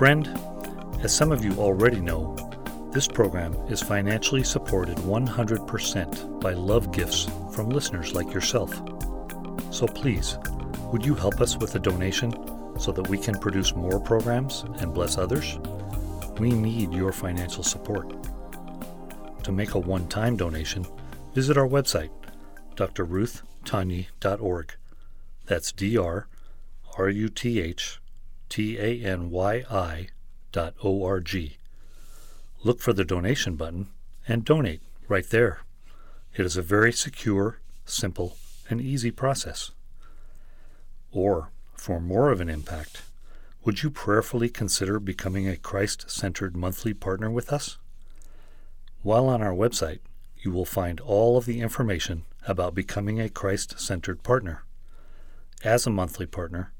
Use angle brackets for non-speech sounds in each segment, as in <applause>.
Friend, as some of you already know, this program is financially supported 100% by love gifts from listeners like yourself. So please, would you help us with a donation so that we can produce more programs and bless others? We need your financial support. To make a one time donation, visit our website, drruthtanyi.org. That's D R R U T H T A N Y I dot O R G. Look for the donation button and donate right there. It is a very secure, simple, and easy process. Or, for more of an impact, would you prayerfully consider becoming a Christ centered monthly partner with us? While on our website, you will find all of the information about becoming a Christ centered partner. As a monthly partner,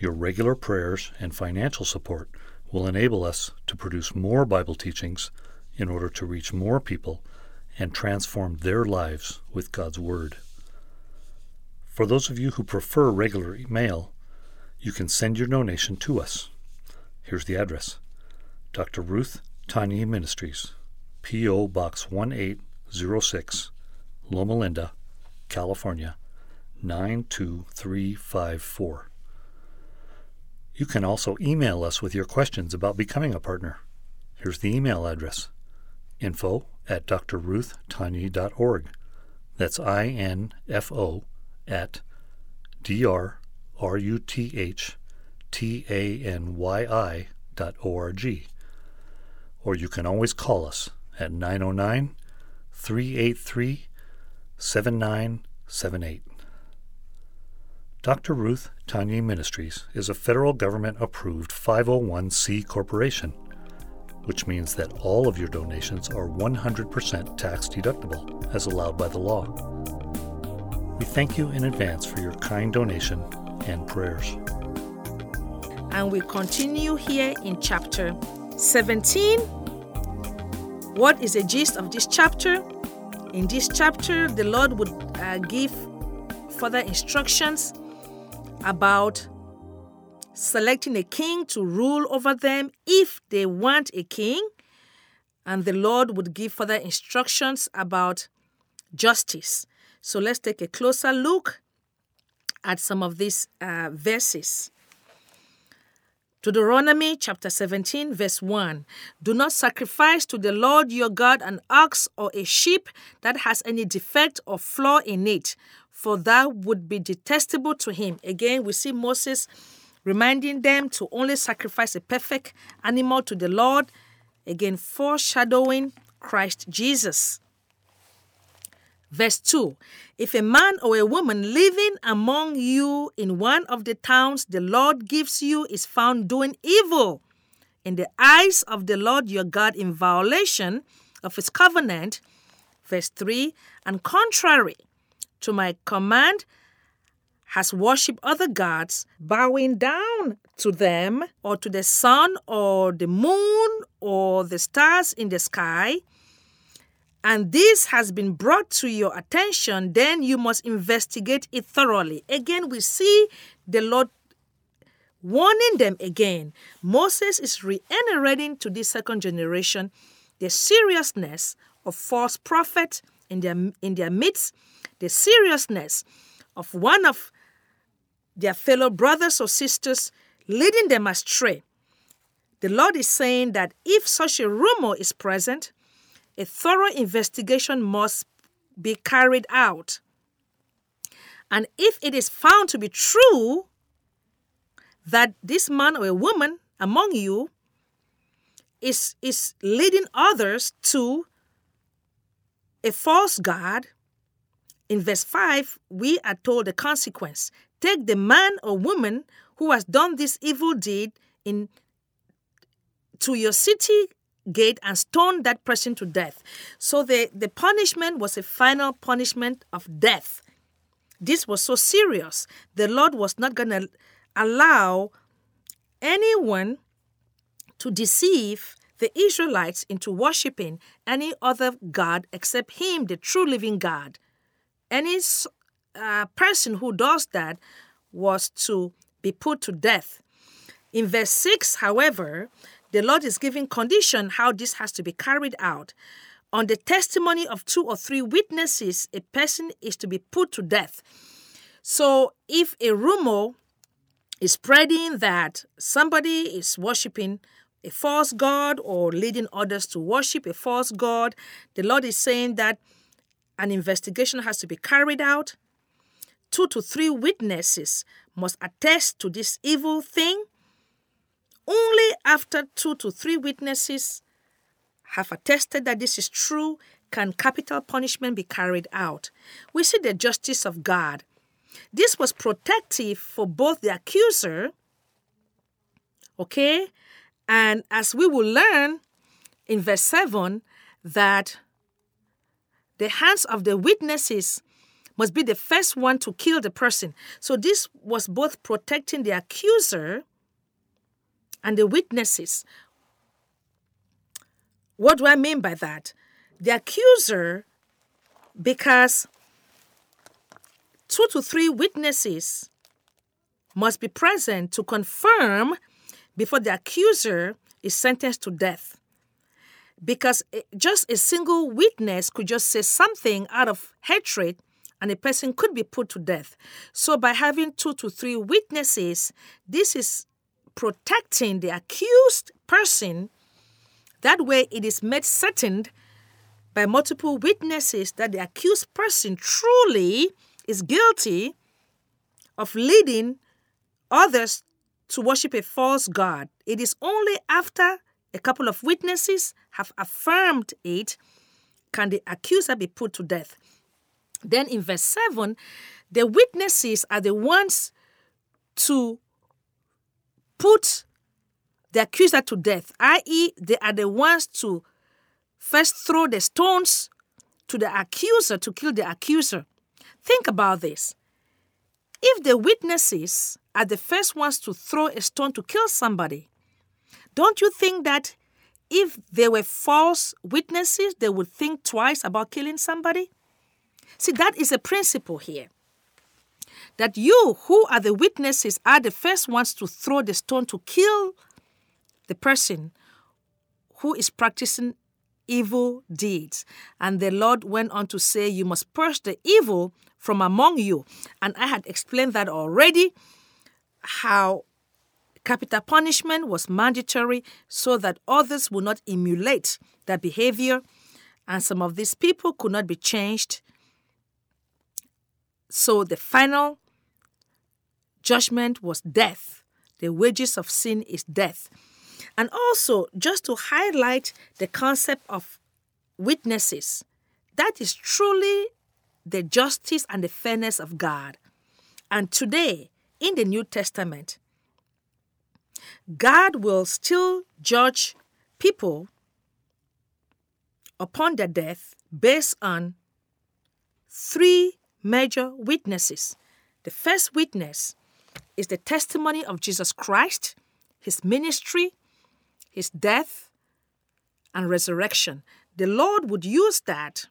your regular prayers and financial support will enable us to produce more Bible teachings in order to reach more people and transform their lives with God's Word. For those of you who prefer regular email, you can send your donation to us. Here's the address Dr. Ruth Tanyi Ministries, P.O. Box 1806, Loma Linda, California 92354. You can also email us with your questions about becoming a partner. Here's the email address info at drruthtanyi.org. That's I N F O at D R R U T H T A N Y I dot O R G. Or you can always call us at 909 383 7978. Dr. Ruth Tanyi Ministries is a federal government approved 501c corporation, which means that all of your donations are 100% tax deductible as allowed by the law. We thank you in advance for your kind donation and prayers. And we continue here in chapter 17. What is the gist of this chapter? In this chapter, the Lord would uh, give further instructions about selecting a king to rule over them if they want a king. And the Lord would give further instructions about justice. So let's take a closer look at some of these uh, verses. Deuteronomy chapter 17, verse 1. Do not sacrifice to the Lord your God an ox or a sheep that has any defect or flaw in it, for that would be detestable to him. Again, we see Moses reminding them to only sacrifice a perfect animal to the Lord, again, foreshadowing Christ Jesus. Verse 2 If a man or a woman living among you in one of the towns the Lord gives you is found doing evil in the eyes of the Lord your God in violation of his covenant, verse 3 and contrary to my command, has worshipped other gods, bowing down to them, or to the sun, or the moon, or the stars in the sky, and this has been brought to your attention, then you must investigate it thoroughly. Again, we see the Lord warning them again. Moses is reiterating to this second generation the seriousness of false prophets in their, in their midst, the seriousness of one of their fellow brothers or sisters leading them astray. The Lord is saying that if such a rumor is present, a thorough investigation must be carried out. And if it is found to be true that this man or a woman among you is, is leading others to a false God, in verse 5, we are told the consequence. Take the man or woman who has done this evil deed in to your city gate and stone that person to death. So the, the punishment was a final punishment of death. This was so serious. The Lord was not going to allow anyone to deceive the Israelites into worshiping any other God except Him, the true living God. Any uh, person who does that was to be put to death. In verse 6, however, the Lord is giving condition how this has to be carried out. On the testimony of two or three witnesses, a person is to be put to death. So if a rumor is spreading that somebody is worshiping a false god or leading others to worship a false god, the Lord is saying that an investigation has to be carried out. Two to three witnesses must attest to this evil thing. Only after two to three witnesses have attested that this is true can capital punishment be carried out. We see the justice of God. This was protective for both the accuser, okay, and as we will learn in verse 7, that the hands of the witnesses must be the first one to kill the person. So this was both protecting the accuser and the witnesses. What do I mean by that? The accuser, because two to three witnesses must be present to confirm before the accuser is sentenced to death. Because just a single witness could just say something out of hatred and a person could be put to death. So, by having two to three witnesses, this is protecting the accused person. That way, it is made certain by multiple witnesses that the accused person truly is guilty of leading others to worship a false god. It is only after a couple of witnesses have affirmed it can the accuser be put to death. Then in verse 7, the witnesses are the ones to put the accuser to death, i.e., they are the ones to first throw the stones to the accuser to kill the accuser. Think about this. If the witnesses are the first ones to throw a stone to kill somebody, don't you think that if there were false witnesses, they would think twice about killing somebody? See, that is a principle here. That you, who are the witnesses, are the first ones to throw the stone to kill the person who is practicing evil deeds. And the Lord went on to say, You must purge the evil from among you. And I had explained that already, how capital punishment was mandatory so that others would not emulate their behavior. And some of these people could not be changed so the final judgment was death. The wages of sin is death. And also, just to highlight the concept of witnesses, that is truly the justice and the fairness of God. And today, in the New Testament, God will still judge people upon their death based on three major witnesses. The first witness is the testimony of Jesus Christ, his ministry, his death, and resurrection. The Lord would use that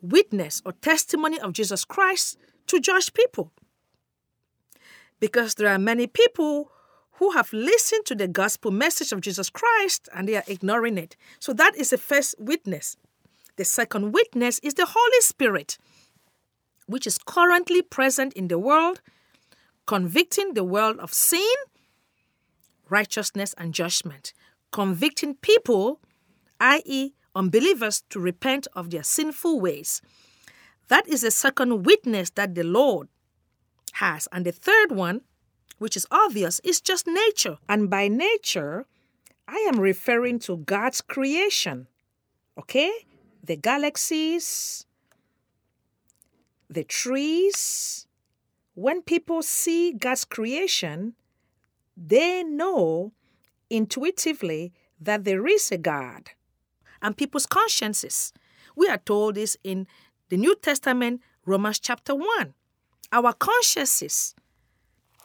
witness or testimony of Jesus Christ to judge people. Because there are many people who have listened to the gospel message of Jesus Christ and they are ignoring it. So that is the first witness. The second witness is the Holy Spirit, which is currently present in the world, convicting the world of sin, righteousness, and judgment, convicting people, i.e., unbelievers, to repent of their sinful ways. That is the second witness that the Lord has. And the third one, which is obvious, is just nature. And by nature, I am referring to God's creation. Okay? the galaxies, the trees. When people see God's creation, they know intuitively that there is a God. And people's consciences. We are told this in the New Testament, Romans chapter 1. Our consciences,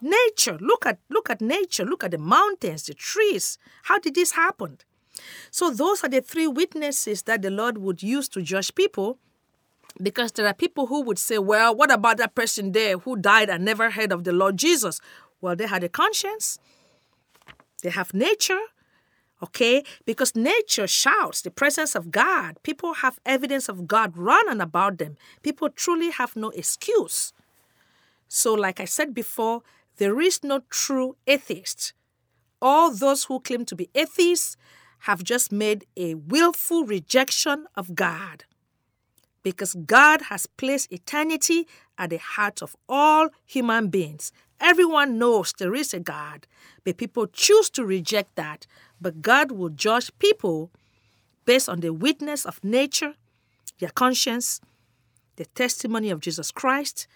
nature, look at look at nature, look at the mountains, the trees. How did this happen? So, those are the three witnesses that the Lord would use to judge people. Because there are people who would say, well, what about that person there who died and never heard of the Lord Jesus? Well, they had a conscience, they have nature, okay? Because nature shouts the presence of God. People have evidence of God running about them. People truly have no excuse. So, like I said before, there is no true atheist. All those who claim to be atheists have just made a willful rejection of God. Because God has placed eternity at the heart of all human beings. Everyone knows there is a God, but people choose to reject that. But God will judge people based on the witness of nature, their conscience, the testimony of Jesus Christ,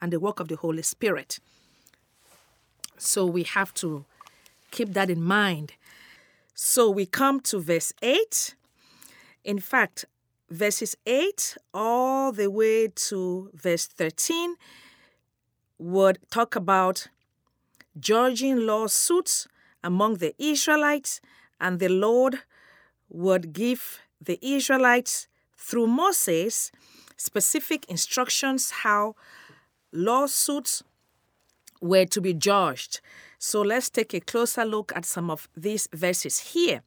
and the work of the Holy Spirit. So we have to keep that in mind. So we come to verse 8. In fact, verses 8 all the way to verse 13 would talk about judging lawsuits among the Israelites, and the Lord would give the Israelites, through Moses, specific instructions how lawsuits were to be judged. So let's take a closer look at some of these verses here,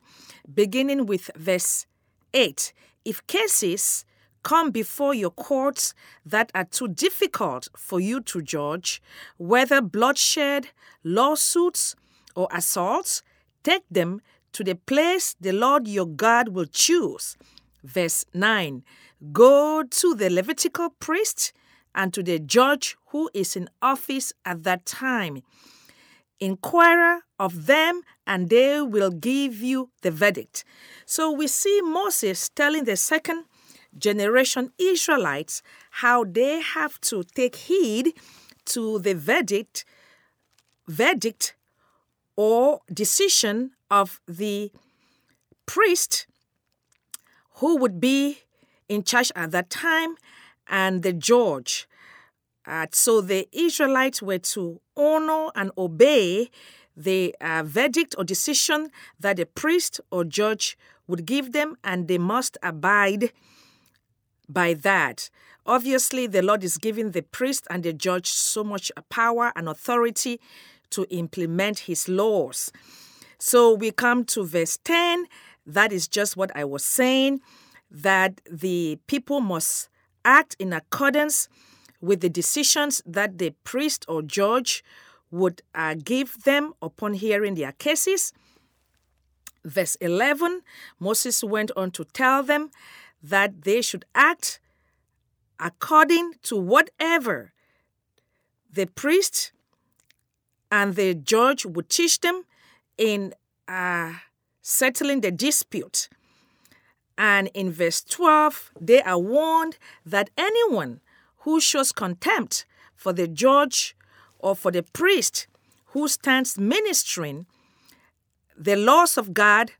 beginning with verse 8. If cases come before your courts that are too difficult for you to judge, whether bloodshed, lawsuits, or assaults, take them to the place the Lord your God will choose. Verse 9 Go to the Levitical priest and to the judge who is in office at that time. Inquire of them, and they will give you the verdict. So we see Moses telling the second generation Israelites how they have to take heed to the verdict, verdict or decision of the priest who would be in charge at that time and the judge. Uh, so the Israelites were to honor and obey the uh, verdict or decision that the priest or judge would give them, and they must abide by that. Obviously, the Lord is giving the priest and the judge so much power and authority to implement his laws. So we come to verse 10. That is just what I was saying that the people must act in accordance with the decisions that the priest or judge would uh, give them upon hearing their cases. Verse 11 Moses went on to tell them that they should act according to whatever the priest and the judge would teach them in uh, settling the dispute. And in verse 12, they are warned that anyone who shows contempt for the judge or for the priest who stands ministering the laws of God,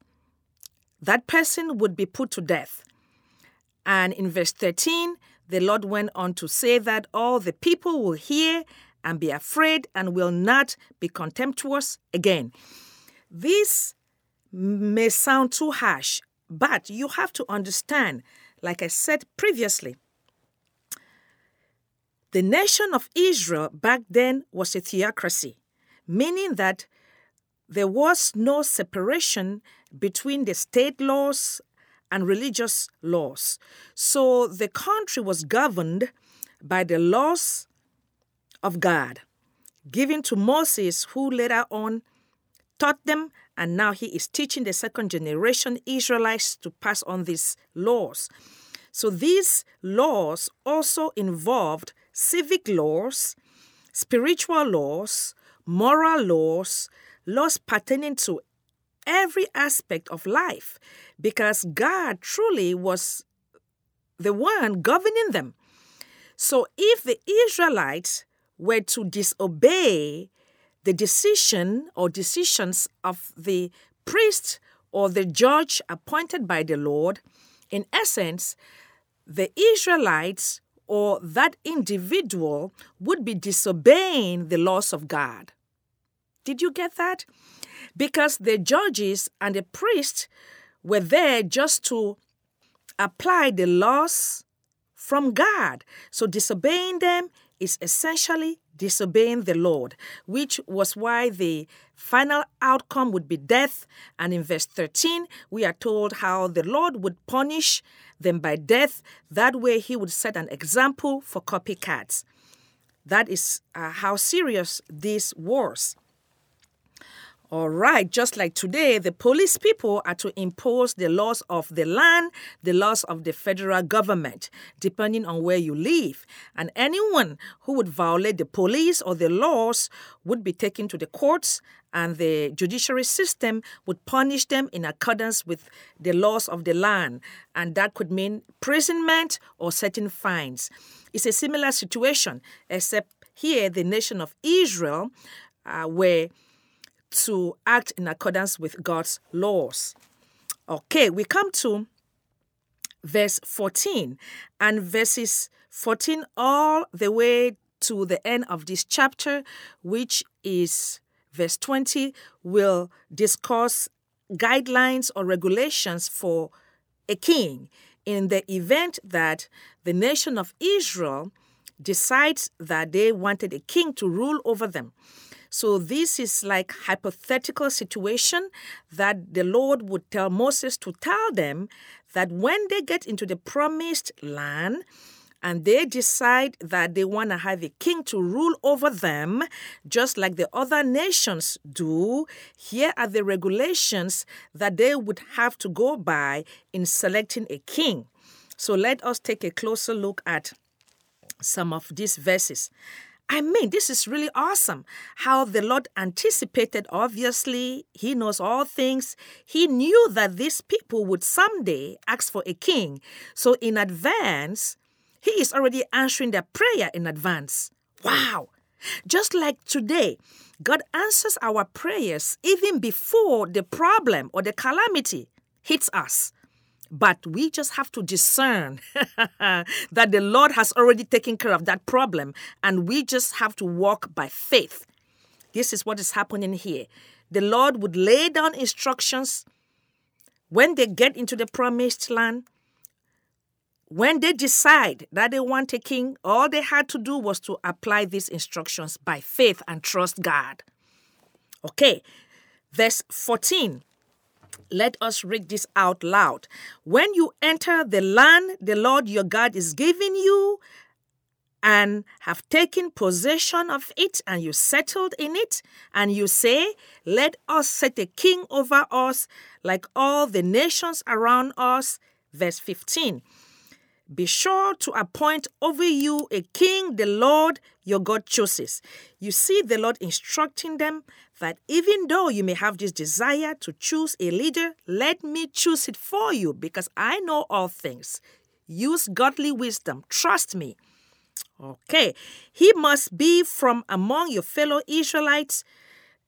that person would be put to death. And in verse 13, the Lord went on to say that all the people will hear and be afraid and will not be contemptuous again. This may sound too harsh, but you have to understand, like I said previously, the nation of Israel back then was a theocracy, meaning that there was no separation between the state laws and religious laws. So the country was governed by the laws of God given to Moses, who later on taught them, and now he is teaching the second generation Israelites to pass on these laws. So these laws also involved civic laws, spiritual laws, moral laws, laws pertaining to every aspect of life, because God truly was the one governing them. So if the Israelites were to disobey the decision or decisions of the priest or the judge appointed by the Lord, in essence, the Israelites or that individual would be disobeying the laws of God. Did you get that? Because the judges and the priests were there just to apply the laws from God. So disobeying them is essentially disobeying the Lord, which was why the final outcome would be death. And in verse 13, we are told how the Lord would punish them by death. That way, he would set an example for copycats. That is uh, how serious this was. All right, just like today, the police people are to impose the laws of the land, the laws of the federal government, depending on where you live. And anyone who would violate the police or the laws would be taken to the courts, and the judiciary system would punish them in accordance with the laws of the land. And that could mean imprisonment or certain fines. It's a similar situation, except here the nation of Israel uh, were to act in accordance with God's laws. Okay, we come to verse 14 and verses 14 all the way to the end of this chapter, which is verse 20, will discuss guidelines or regulations for a king in the event that the nation of Israel decides that they wanted a king to rule over them. So this is like hypothetical situation that the Lord would tell Moses to tell them that when they get into the promised land, and they decide that they want to have a king to rule over them, just like the other nations do, here are the regulations that they would have to go by in selecting a king. So let us take a closer look at some of these verses. I mean, this is really awesome. How the Lord anticipated, obviously, He knows all things. He knew that these people would someday ask for a king. So, in advance, He is already answering their prayer in advance. Wow! Just like today, God answers our prayers even before the problem or the calamity hits us. But we just have to discern <laughs> that the Lord has already taken care of that problem, and we just have to walk by faith. This is what is happening here. The Lord would lay down instructions when they get into the promised land. When they decide that they want a king, all they had to do was to apply these instructions by faith and trust God. Okay, verse 14 let us read this out loud. When you enter the land the Lord your God is giving you, and have taken possession of it, and you settled in it, and you say, Let us set a king over us like all the nations around us. Verse 15. Be sure to appoint over you a king the Lord your God chooses. You see the Lord instructing them that even though you may have this desire to choose a leader, let me choose it for you because I know all things. Use godly wisdom. Trust me. Okay. He must be from among your fellow Israelites.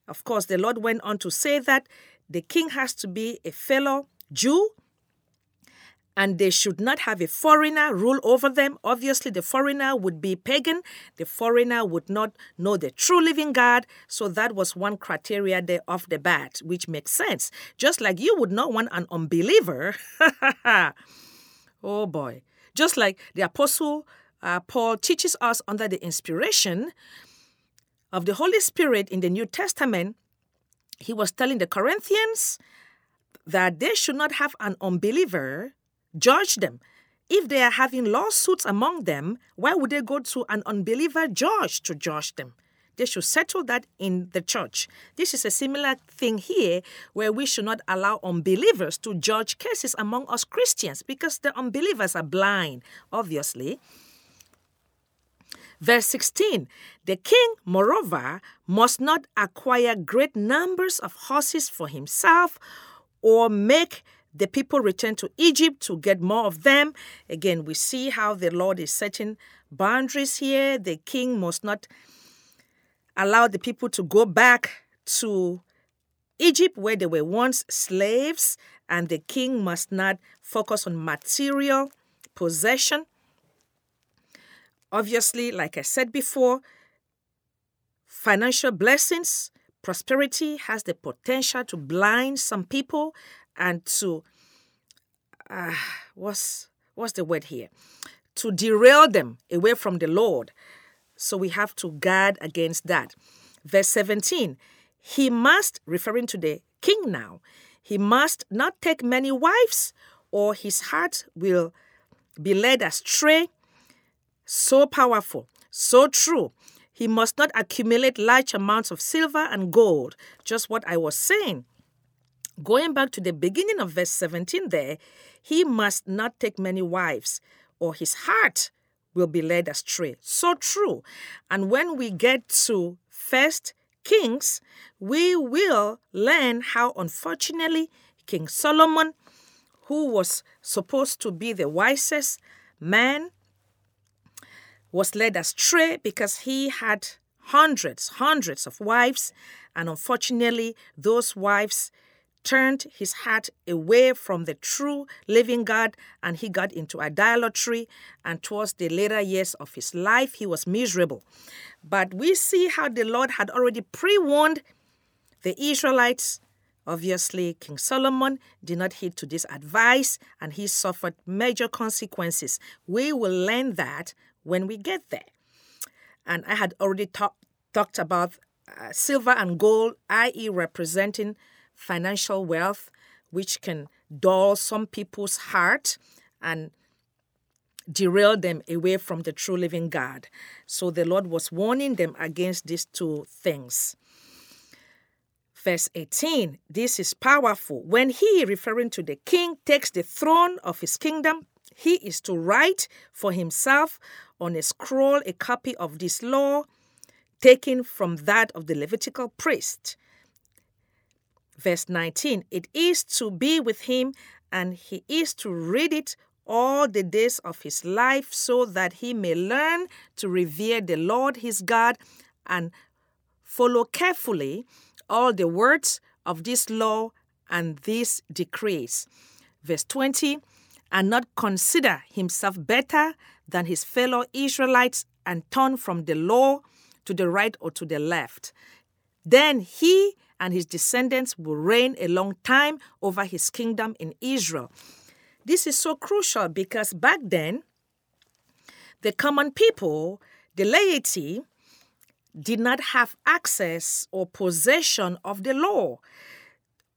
Of course, the Lord went on to say that the king has to be a fellow Jew and they should not have a foreigner rule over them. Obviously, the foreigner would be pagan. The foreigner would not know the true living God. So that was one criteria there off the bat, which makes sense. Just like you would not want an unbeliever. <laughs> oh boy. Just like the apostle uh, Paul teaches us under the inspiration of the Holy Spirit in the New Testament, he was telling the Corinthians that they should not have an unbeliever Judge them. If they are having lawsuits among them, why would they go to an unbeliever judge to judge them? They should settle that in the church. This is a similar thing here where we should not allow unbelievers to judge cases among us Christians because the unbelievers are blind, obviously. Verse 16 The king, moreover, must not acquire great numbers of horses for himself or make the people return to Egypt to get more of them. Again, we see how the Lord is setting boundaries here. The king must not allow the people to go back to Egypt, where they were once slaves, and the king must not focus on material possession. Obviously, like I said before, financial blessings, prosperity has the potential to blind some people and to uh, what's what's the word here? To derail them away from the Lord. So we have to guard against that. Verse 17 He must, referring to the king now, he must not take many wives, or his heart will be led astray. So powerful, so true. He must not accumulate large amounts of silver and gold. Just what I was saying. Going back to the beginning of verse 17 there, he must not take many wives, or his heart will be led astray. So true. And when we get to First Kings, we will learn how unfortunately King Solomon, who was supposed to be the wisest man, was led astray because he had hundreds, hundreds of wives, and unfortunately, those wives turned his heart away from the true living God and he got into idolatry. And towards the later years of his life, he was miserable. But we see how the Lord had already pre warned the Israelites. Obviously, King Solomon did not heed to this advice and he suffered major consequences. We will learn that when we get there. And I had already talk, talked about uh, silver and gold, i.e., representing financial wealth, which can dull some people's heart and derail them away from the true living God. So the Lord was warning them against these two things. Verse 18 This is powerful. When he, referring to the king, takes the throne of his kingdom, he is to write for himself on a scroll a copy of this law, taken from that of the Levitical priest verse 19 it is to be with him and he is to read it all the days of his life so that he may learn to revere the Lord his God and follow carefully all the words of this law and these decrees. Verse 20 and not consider himself better than his fellow Israelites and turn from the law to the right or to the left. Then he and his descendants will reign a long time over his kingdom in Israel. This is so crucial because back then, the common people, the laity, did not have access or possession of the law.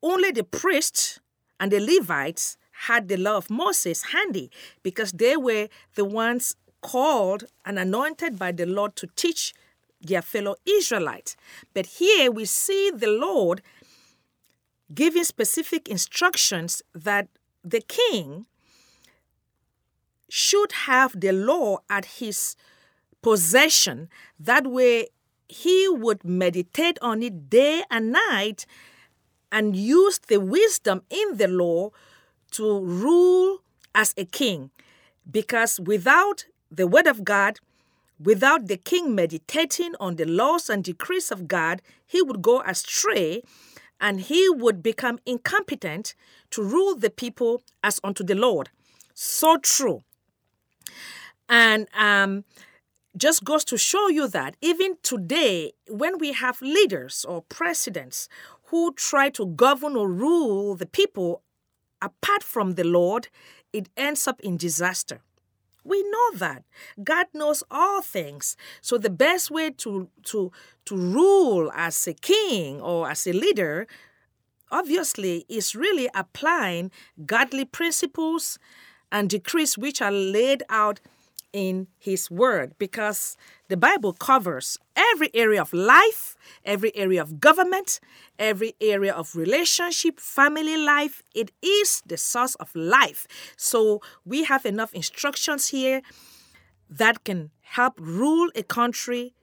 Only the priests and the Levites had the law of Moses handy because they were the ones called and anointed by the Lord to teach their fellow Israelites. But here we see the Lord giving specific instructions that the king should have the law at his possession. That way, he would meditate on it day and night and use the wisdom in the law to rule as a king. Because without the word of God, Without the king meditating on the laws and decrees of God, he would go astray and he would become incompetent to rule the people as unto the Lord. So true. And um, just goes to show you that even today, when we have leaders or presidents who try to govern or rule the people apart from the Lord, it ends up in disaster. We know that. God knows all things. So the best way to to to rule as a king or as a leader obviously is really applying godly principles and decrees which are laid out in his word because the Bible covers every area of life, every area of government, every area of relationship, family life. It is the source of life. So we have enough instructions here that can help rule a country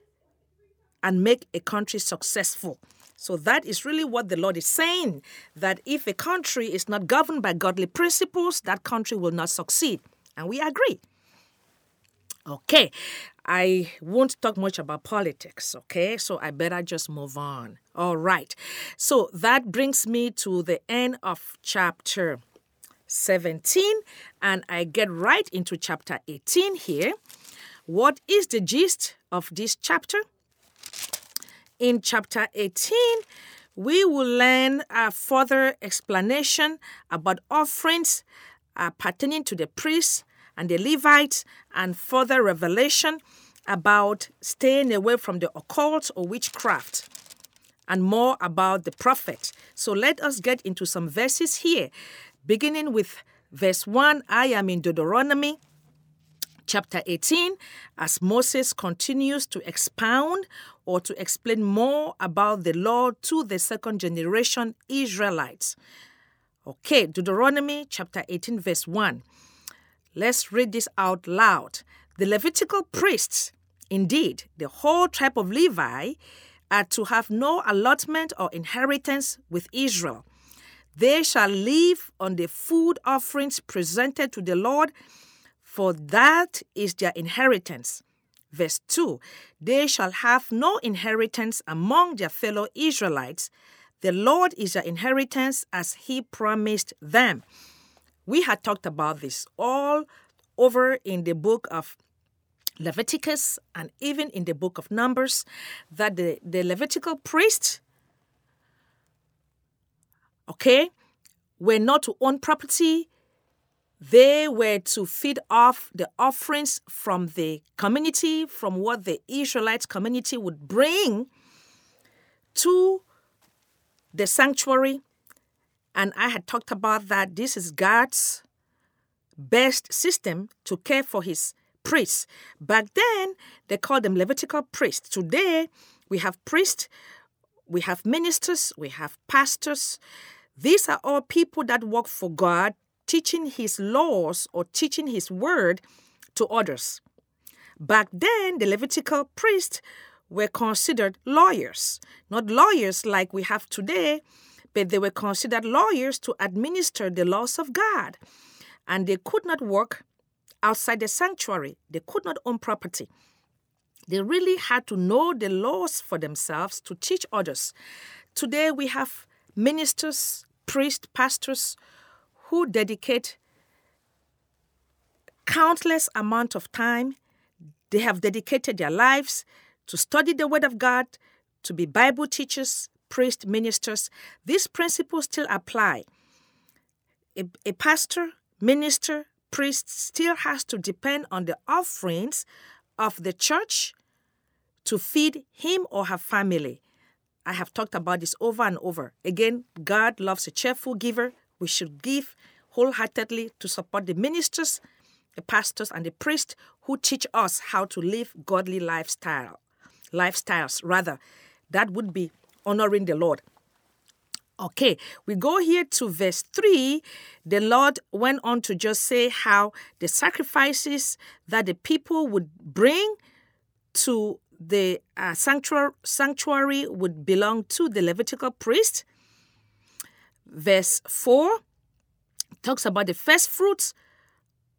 and make a country successful. So that is really what the Lord is saying that if a country is not governed by godly principles, that country will not succeed. And we agree. Okay, I won't talk much about politics, okay? So I better just move on. All right. So that brings me to the end of chapter 17, and I get right into chapter 18 here. What is the gist of this chapter? In chapter 18, we will learn a further explanation about offerings uh, pertaining to the priests and the Levites, and further revelation about staying away from the occult or witchcraft and more about the prophet. So let us get into some verses here, beginning with verse 1. I am in Deuteronomy chapter 18 as Moses continues to expound or to explain more about the law to the second generation Israelites. Okay, Deuteronomy chapter 18, verse 1. Let's read this out loud. The Levitical priests, indeed, the whole tribe of Levi, are to have no allotment or inheritance with Israel. They shall live on the food offerings presented to the Lord, for that is their inheritance. Verse 2 They shall have no inheritance among their fellow Israelites. The Lord is their inheritance as He promised them. We had talked about this all over in the book of Leviticus and even in the book of Numbers that the, the Levitical priests, okay, were not to own property. They were to feed off the offerings from the community, from what the Israelite community would bring to the sanctuary. And I had talked about that this is God's best system to care for his priests. Back then, they called them Levitical priests. Today, we have priests, we have ministers, we have pastors. These are all people that work for God, teaching His laws or teaching His word to others. Back then, the Levitical priests were considered lawyers, not lawyers like we have today, but they were considered lawyers to administer the laws of God. And they could not work outside the sanctuary. They could not own property. They really had to know the laws for themselves to teach others. Today we have ministers, priests, pastors who dedicate countless amount of time. They have dedicated their lives to study the Word of God, to be Bible teachers, priests, ministers. These principles still apply. A, a pastor, minister, priest still has to depend on the offerings of the church to feed him or her family. I have talked about this over and over. Again, God loves a cheerful giver. We should give wholeheartedly to support the ministers, the pastors, and the priests who teach us how to live godly lifestyle, lifestyles. Rather, that would be honoring the Lord. Okay, we go here to verse 3. The Lord went on to just say how the sacrifices that the people would bring to the uh, sanctuary, sanctuary would belong to the Levitical priest. Verse 4 talks about the first fruits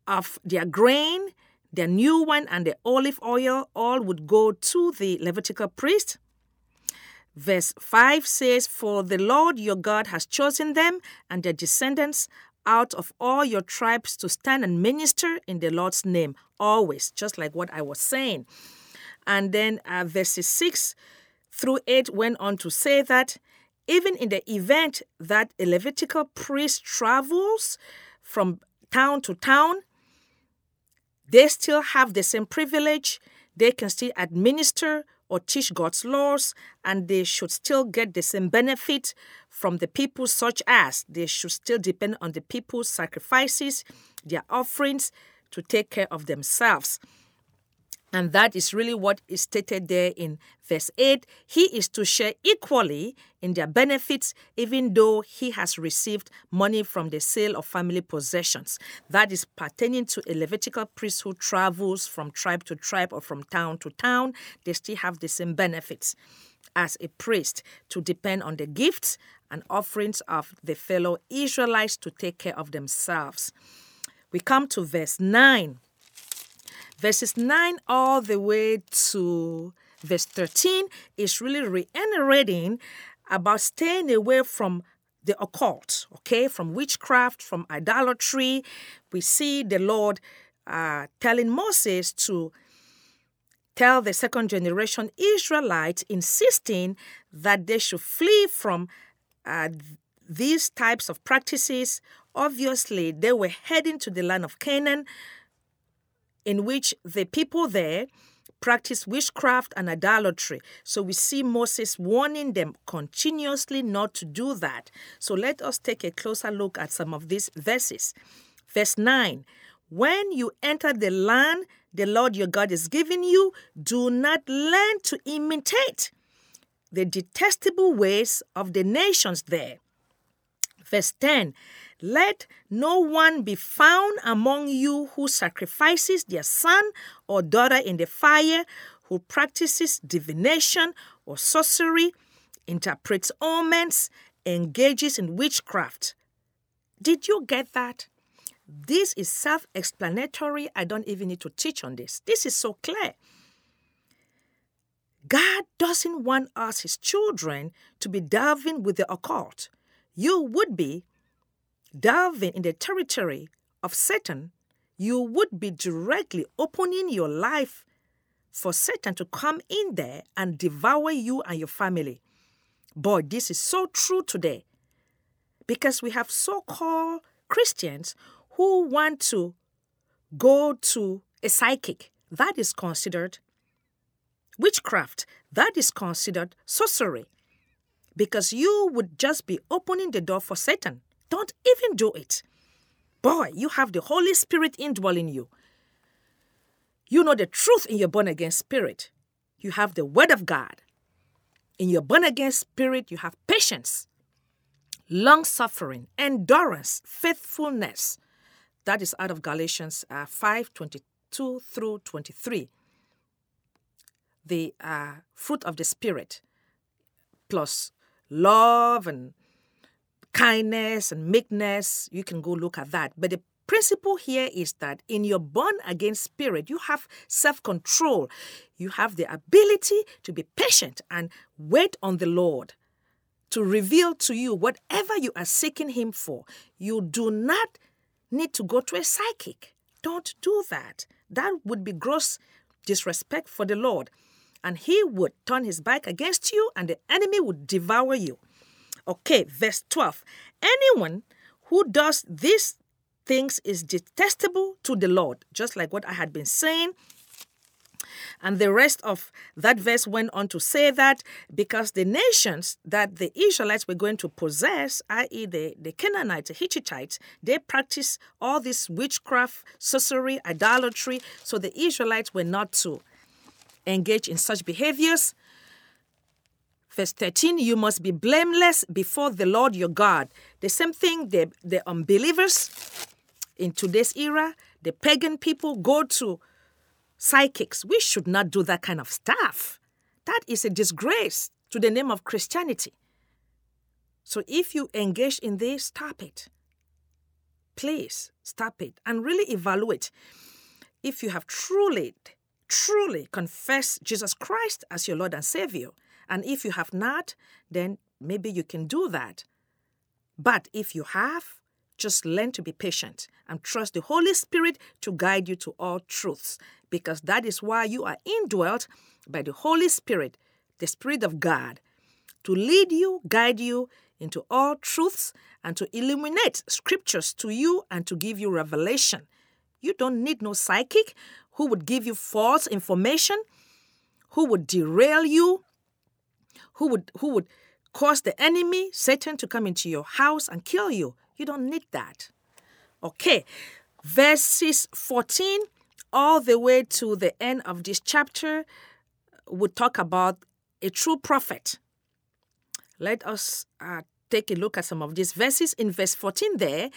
of their grain, their new wine, and the olive oil, all would go to the Levitical priest. Verse 5 says, For the Lord your God has chosen them and their descendants out of all your tribes to stand and minister in the Lord's name, always, just like what I was saying. And then uh, verses 6 through 8 went on to say that even in the event that a Levitical priest travels from town to town, they still have the same privilege. They can still administer or teach God's laws, and they should still get the same benefit from the people, such as they should still depend on the people's sacrifices, their offerings to take care of themselves. And that is really what is stated there in verse 8. He is to share equally in their benefits, even though he has received money from the sale of family possessions. That is pertaining to a Levitical priest who travels from tribe to tribe or from town to town. They still have the same benefits as a priest to depend on the gifts and offerings of the fellow Israelites to take care of themselves. We come to verse 9 verses 9 all the way to verse 13 is really reiterating about staying away from the occult, okay, from witchcraft, from idolatry. We see the Lord uh, telling Moses to tell the second generation Israelites, insisting that they should flee from uh, these types of practices. Obviously, they were heading to the land of Canaan in which the people there practice witchcraft and idolatry. So we see Moses warning them continuously not to do that. So let us take a closer look at some of these verses. Verse 9 When you enter the land the Lord your God is giving you, do not learn to imitate the detestable ways of the nations there. Verse 10 Let no one be found among you who sacrifices their son or daughter in the fire, who practices divination or sorcery, interprets omens, engages in witchcraft. Did you get that? This is self explanatory. I don't even need to teach on this. This is so clear. God doesn't want us, his children, to be delving with the occult. You would be delving in the territory of Satan. You would be directly opening your life for Satan to come in there and devour you and your family. Boy, this is so true today because we have so called Christians who want to go to a psychic. That is considered witchcraft. That is considered sorcery. Because you would just be opening the door for Satan. Don't even do it. Boy, you have the Holy Spirit indwelling you. You know the truth in your born again spirit. You have the Word of God. In your born again spirit, you have patience, long suffering, endurance, faithfulness. That is out of Galatians uh, 5 22 through 23 the uh, fruit of the Spirit, plus love and kindness and meekness. You can go look at that. But the principle here is that in your born again spirit, you have self control. You have the ability to be patient and wait on the Lord to reveal to you whatever you are seeking Him for. You do not need to go to a psychic. Don't do that. That would be gross disrespect for the Lord and he would turn his back against you, and the enemy would devour you. Okay, verse 12. Anyone who does these things is detestable to the Lord, just like what I had been saying. And the rest of that verse went on to say that because the nations that the Israelites were going to possess, i.e., the, the Canaanites, the Hittites, they practiced all this witchcraft, sorcery, idolatry. So the Israelites were not to engage in such behaviors. Verse 13, you must be blameless before the Lord your God. The same thing the, the unbelievers in today's era, the pagan people go to psychics. We should not do that kind of stuff. That is a disgrace to the name of Christianity. So if you engage in this, stop it. Please stop it and really evaluate if you have truly truly confessed Jesus Christ as your Lord and Savior. And if you have not, then maybe you can do that. But if you have, just learn to be patient and trust the Holy Spirit to guide you to all truths, because that is why you are indwelt by the Holy Spirit, the Spirit of God, to lead you, guide you into all truths, and to illuminate scriptures to you and to give you revelation. You don't need no psychic who would give you false information, who would derail you, who would who would cause the enemy, Satan, to come into your house and kill you. You don't need that. Okay. Verses 14 all the way to the end of this chapter would talk about a true prophet. Let us uh, take a look at some of these verses. In verse 14, there,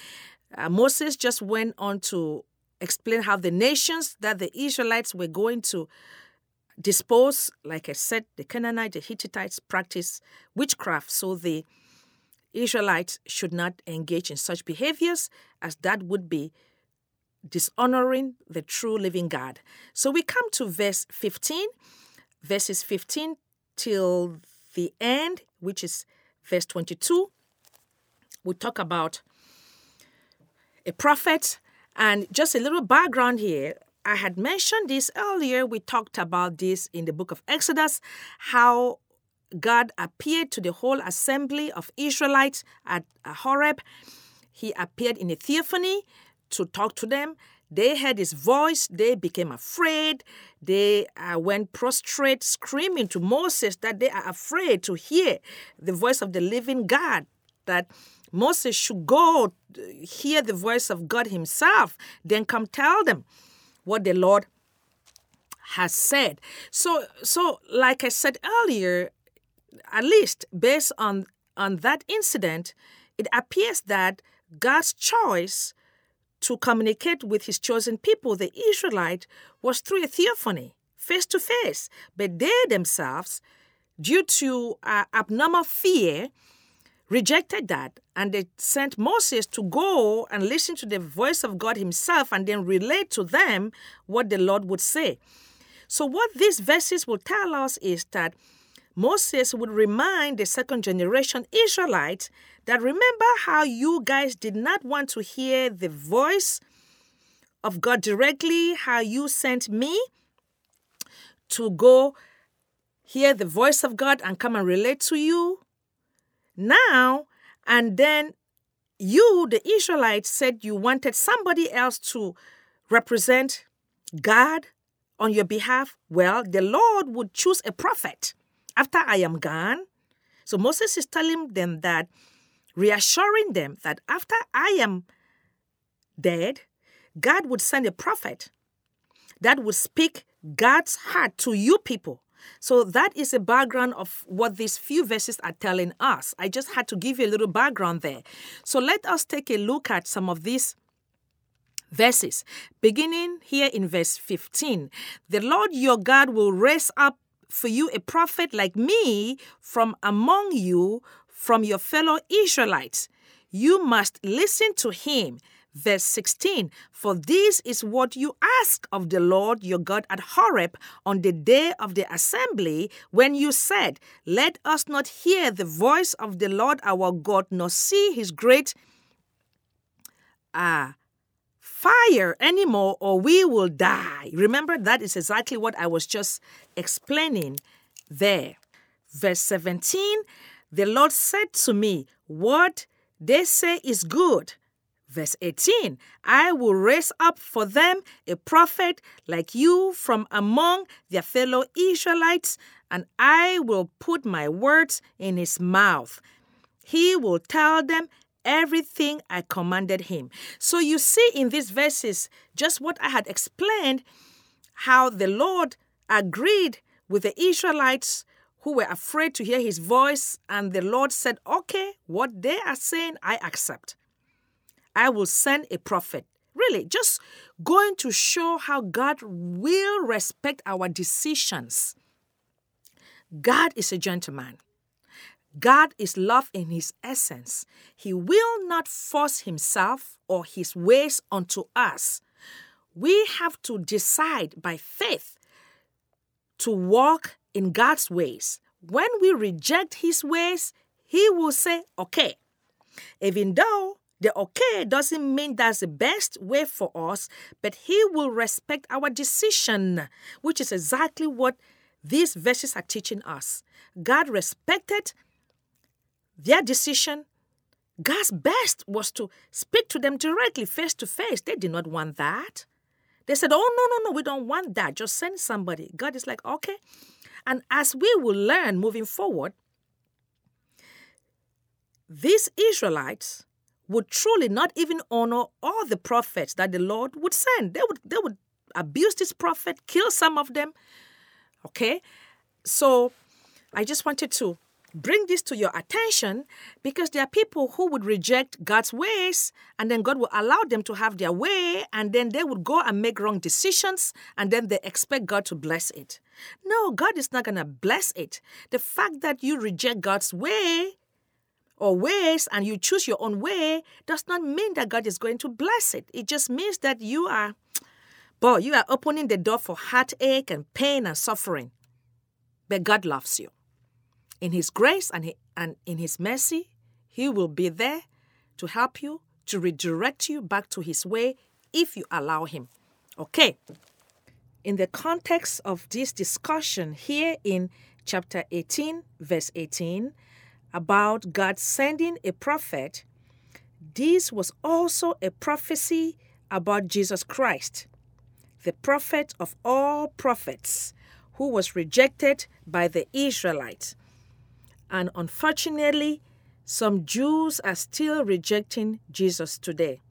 uh, Moses just went on to explain how the nations that the Israelites were going to dispose, like I said, the Canaanites, the Hittites practice witchcraft. So the Israelites should not engage in such behaviors as that would be dishonoring the true living God. So we come to verse 15, verses 15 till the end, which is verse 22. We talk about a prophet and just a little background here. I had mentioned this earlier. We talked about this in the book of Exodus, how God appeared to the whole assembly of Israelites at Horeb. He appeared in a theophany to talk to them. They heard his voice, they became afraid. They uh, went prostrate, screaming to Moses that they are afraid to hear the voice of the living God, that Moses should go hear the voice of God himself, then come tell them what the Lord has said. So so like I said earlier, at least based on on that incident, it appears that God's choice to communicate with his chosen people, the Israelite, was through a theophany, face to face. But they themselves, due to uh, abnormal fear, rejected that and they sent Moses to go and listen to the voice of God himself and then relate to them what the Lord would say. So, what these verses will tell us is that Moses would remind the second generation Israelites that remember how you guys did not want to hear the voice of God directly, how you sent me to go hear the voice of God and come and relate to you. Now, and then you, the Israelites, said you wanted somebody else to represent God on your behalf. Well, the Lord would choose a prophet after I am gone. So Moses is telling them that, reassuring them that after I am dead, God would send a prophet that would speak God's heart to you people. So that is a background of what these few verses are telling us. I just had to give you a little background there. So let us take a look at some of these verses. Beginning here in verse 15 The Lord your God will raise up for you a prophet like me from among you, from your fellow Israelites. You must listen to him. Verse 16 For this is what you ask of the Lord your God at Horeb on the day of the assembly, when you said, Let us not hear the voice of the Lord our God, nor see his great uh, fire anymore, or we will die. Remember, that is exactly what I was just explaining there. Verse 17 The Lord said to me, What they say is good Verse 18 I will raise up for them a prophet like you from among their fellow Israelites, and I will put my words in his mouth. He will tell them everything I commanded him. So you see in these verses just what I had explained how the Lord agreed with the Israelites who were afraid to hear his voice, and the Lord said, Okay, what they are saying, I accept. I will send a prophet. Really, just going to show how God will respect our decisions. God is a gentleman. God is love in his essence. He will not force himself or his ways onto us. We have to decide by faith to walk in God's ways. When we reject his ways, he will say, okay. Even though the okay doesn't mean that's the best way for us, but He will respect our decision, which is exactly what these verses are teaching us. God respected their decision. God's best was to speak to them directly, face to face. They did not want that. They said, Oh, no, no, no, we don't want that. Just send somebody. God is like, Okay. And as we will learn moving forward, these Israelites would truly not even honor all the prophets that the Lord would send. They would they would abuse this prophet, kill some of them. Okay? So I just wanted to bring this to your attention because there are people who would reject God's ways and then God will allow them to have their way and then they would go and make wrong decisions and then they expect God to bless it. No, God is not going to bless it. The fact that you reject God's way or ways and you choose your own way does not mean that God is going to bless it. It just means that you are, boy, you are opening the door for heartache and pain and suffering. But God loves you. In His grace and, he, and in His mercy, He will be there to help you, to redirect you back to His way if you allow Him. Okay. In the context of this discussion here in chapter 18, verse 18, about God sending a prophet, this was also a prophecy about Jesus Christ, the prophet of all prophets, who was rejected by the Israelites. And unfortunately, some Jews are still rejecting Jesus today.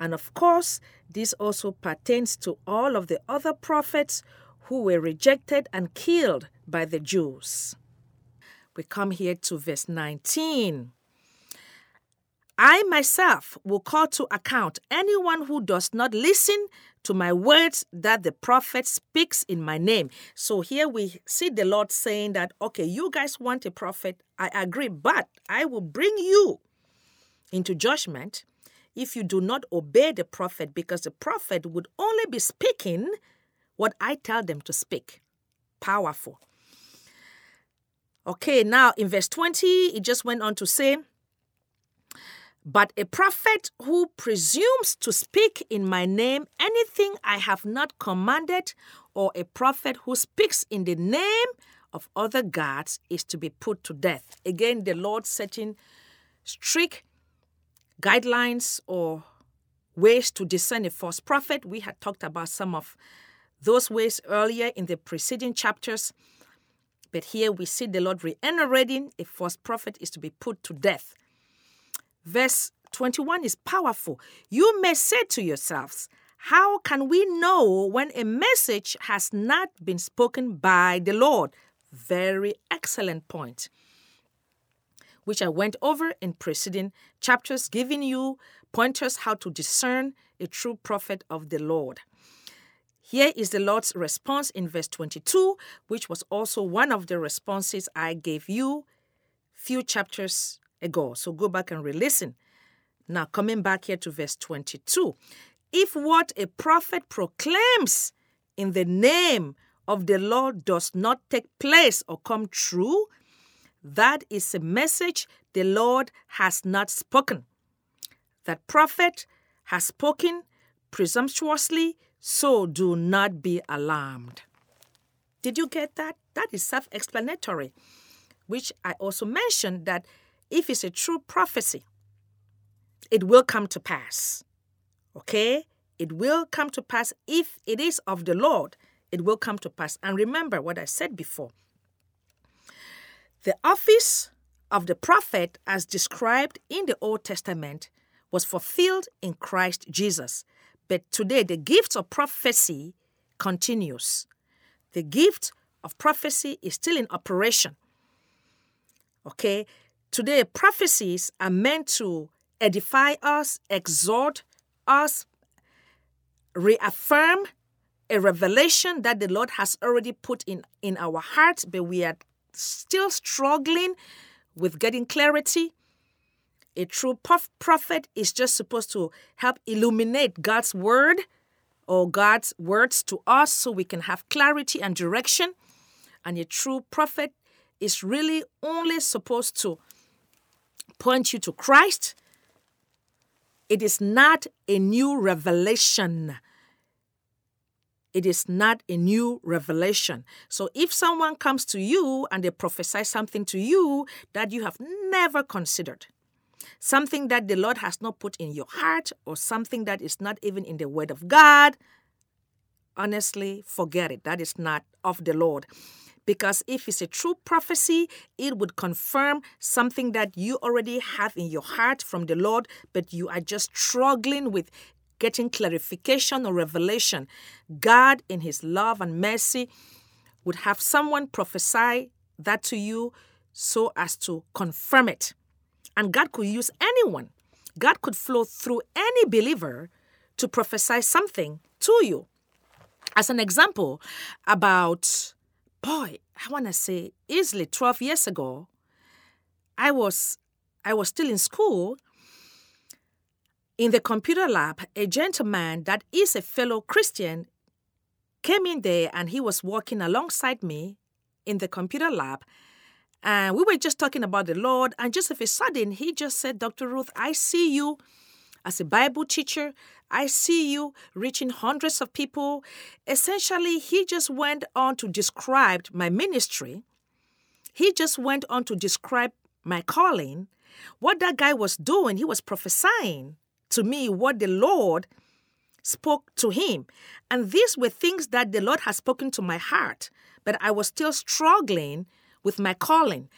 And of course, this also pertains to all of the other prophets who were rejected and killed by the Jews. We come here to verse 19. I myself will call to account anyone who does not listen to my words that the prophet speaks in my name. So here we see the Lord saying that, okay, you guys want a prophet. I agree, but I will bring you into judgment if you do not obey the prophet, because the prophet would only be speaking what I tell them to speak. Powerful. Okay, now in verse 20, it just went on to say, but a prophet who presumes to speak in my name anything I have not commanded, or a prophet who speaks in the name of other gods, is to be put to death. Again, the Lord setting strict guidelines or ways to discern a false prophet. We had talked about some of those ways earlier in the preceding chapters. But here we see the Lord reiterating a false prophet is to be put to death. Verse 21 is powerful. You may say to yourselves, How can we know when a message has not been spoken by the Lord? Very excellent point, which I went over in preceding chapters, giving you pointers how to discern a true prophet of the Lord. Here is the Lord's response in verse 22, which was also one of the responses I gave you few chapters ago. So go back and re listen. Now, coming back here to verse 22. If what a prophet proclaims in the name of the Lord does not take place or come true, that is a message the Lord has not spoken. That prophet has spoken presumptuously, so do not be alarmed. Did you get that? That is self explanatory, which I also mentioned that if it's a true prophecy, it will come to pass. Okay? It will come to pass if it is of the Lord. It will come to pass. And remember what I said before. The office of the prophet, as described in the Old Testament, was fulfilled in Christ Jesus. But today, the gift of prophecy continues. The gift of prophecy is still in operation. Okay? Today, prophecies are meant to edify us, exhort us, reaffirm a revelation that the Lord has already put in, in our hearts, but we are still struggling with getting clarity. A true prophet is just supposed to help illuminate God's word or God's words to us so we can have clarity and direction. And a true prophet is really only supposed to point you to Christ. It is not a new revelation. It is not a new revelation. So if someone comes to you and they prophesy something to you that you have never considered, something that the Lord has not put in your heart, or something that is not even in the Word of God, honestly, forget it. That is not of the Lord. Because if it's a true prophecy, it would confirm something that you already have in your heart from the Lord, but you are just struggling with getting clarification or revelation. God, in His love and mercy, would have someone prophesy that to you so as to confirm it. And God could use anyone, God could flow through any believer to prophesy something to you. As an example, about boy, I want to say easily 12 years ago, I was I was still in school. In the computer lab, a gentleman that is a fellow Christian came in there and he was walking alongside me in the computer lab. And we were just talking about the Lord. And just of a sudden, he just said, Dr. Ruth, I see you as a Bible teacher. I see you reaching hundreds of people. Essentially, he just went on to describe my ministry. He just went on to describe my calling. What that guy was doing, he was prophesying to me what the Lord spoke to him. And these were things that the Lord had spoken to my heart, but I was still struggling with my calling.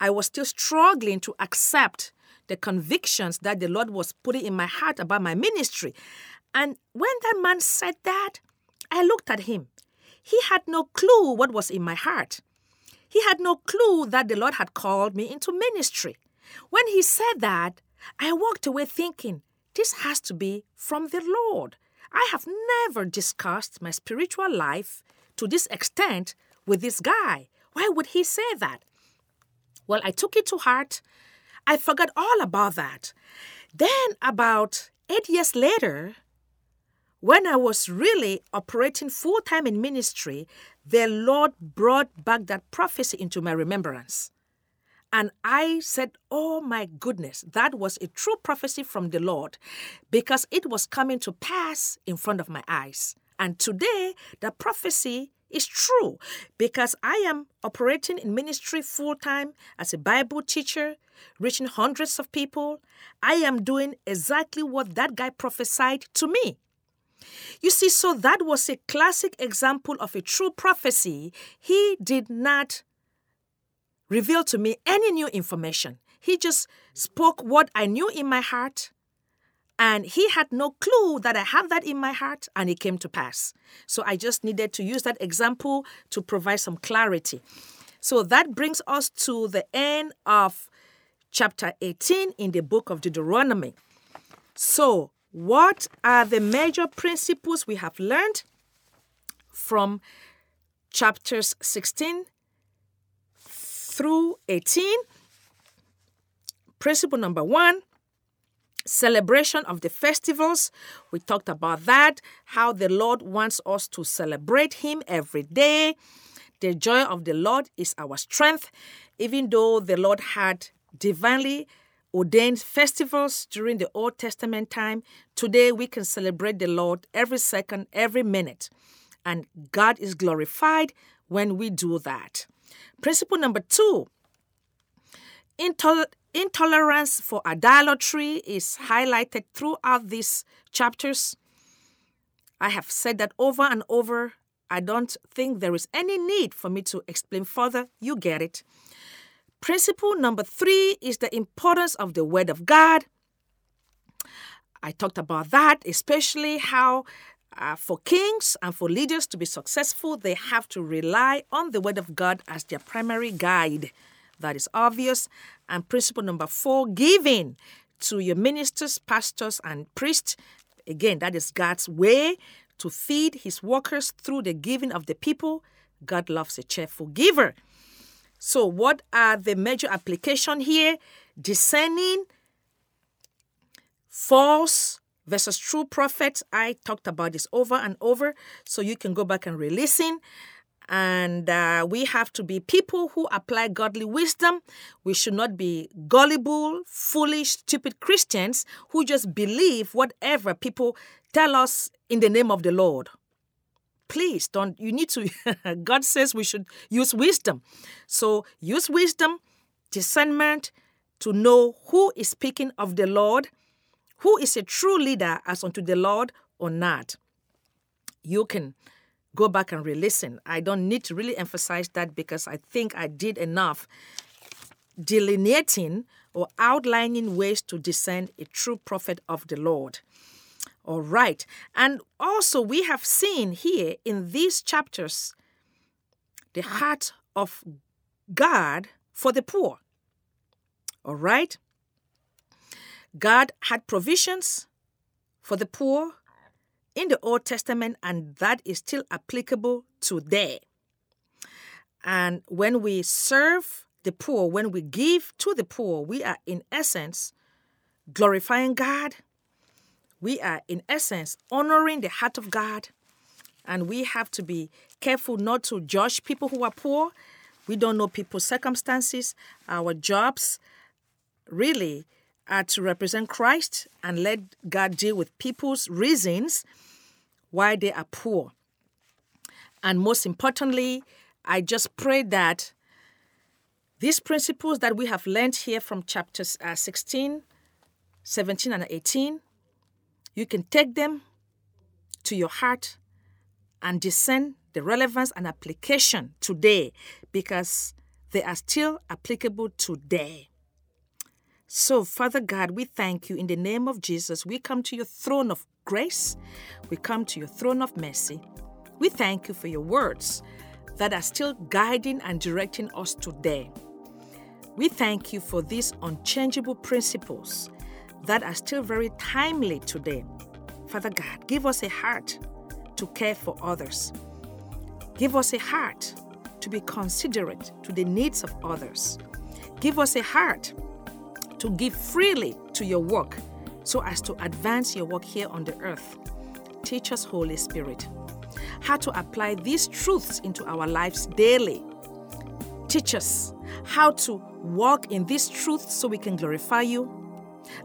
I was still struggling to accept the convictions that the Lord was putting in my heart about my ministry. And when that man said that, I looked at him. He had no clue what was in my heart. He had no clue that the Lord had called me into ministry. When he said that, I walked away thinking, this has to be from the Lord. I have never discussed my spiritual life to this extent with this guy. Why would he say that? Well, I took it to heart. I forgot all about that. Then, about eight years later, when I was really operating full time in ministry, the Lord brought back that prophecy into my remembrance. And I said, Oh my goodness, that was a true prophecy from the Lord because it was coming to pass in front of my eyes. And today, the prophecy is true because I am operating in ministry full time as a Bible teacher, reaching hundreds of people. I am doing exactly what that guy prophesied to me. You see, so that was a classic example of a true prophecy. He did not reveal to me any new information. He just spoke what I knew in my heart and he had no clue that I had that in my heart, and it came to pass. So I just needed to use that example to provide some clarity. So that brings us to the end of chapter 18 in the book of Deuteronomy. So, what are the major principles we have learned from chapters 16 through 18? Principle number one celebration of the festivals. We talked about that, how the Lord wants us to celebrate Him every day. The joy of the Lord is our strength. Even though the Lord had divinely ordained festivals during the Old Testament time, today we can celebrate the Lord every second, every minute. And God is glorified when we do that. Principle number two Intolerance for idolatry is highlighted throughout these chapters. I have said that over and over. I don't think there is any need for me to explain further. You get it. Principle number three is the importance of the Word of God. I talked about that, especially how uh, for kings and for leaders to be successful, they have to rely on the Word of God as their primary guide. That is obvious. And principle number four giving to your ministers, pastors, and priests. Again, that is God's way to feed his workers through the giving of the people. God loves a cheerful giver. So, what are the major application here? Discerning false versus true prophets. I talked about this over and over, so you can go back and re listen. And uh, we have to be people who apply godly wisdom. We should not be gullible, foolish, stupid Christians who just believe whatever people tell us in the name of the Lord. Please don't, you need to, <laughs> God says we should use wisdom. So use wisdom, discernment to know who is speaking of the Lord, who is a true leader as unto the Lord or not. You can go back and re listen. I don't need to really emphasize that because I think I did enough delineating or outlining ways to discern a true prophet of the Lord. All right. And also, we have seen here in these chapters the heart of God for the poor. All right. God had provisions for the poor in the Old Testament, and that is still applicable today. And when we serve the poor, when we give to the poor, we are in essence glorifying God. We are in essence honoring the heart of God. And we have to be careful not to judge people who are poor. We don't know people's circumstances. Our jobs really are to represent Christ and let God deal with people's reasons why they are poor. And most importantly, I just pray that these principles that we have learned here from chapters uh, 16, 17, and 18, you can take them to your heart and discern the relevance and application today because they are still applicable today. So, Father God, we thank you in the name of Jesus. We come to your throne of grace, we come to your throne of mercy. We thank you for your words that are still guiding and directing us today. We thank you for these unchangeable principles that are still very timely today. Father God, give us a heart to care for others. Give us a heart to be considerate to the needs of others. Give us a heart to give freely to your work so as to advance your work here on the earth. Teach us, Holy Spirit, how to apply these truths into our lives daily. Teach us how to walk in these truths so we can glorify you.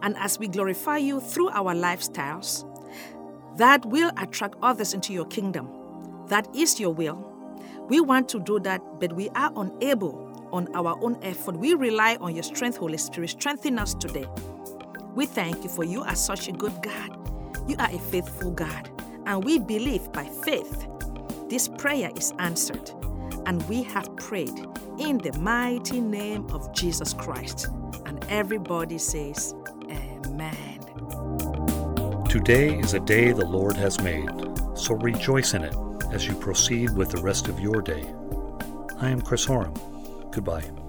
And as we glorify you through our lifestyles, that will attract others into your kingdom. That is your will. We want to do that, but we are unable on our own effort. We rely on your strength, Holy Spirit. Strengthen us today. We thank you for you are such a good God. You are a faithful God. And we believe by faith this prayer is answered. And we have prayed in the mighty name of Jesus Christ. And everybody says, Amen. Today is a day the Lord has made, so rejoice in it as you proceed with the rest of your day. I am Chris Horam. Goodbye.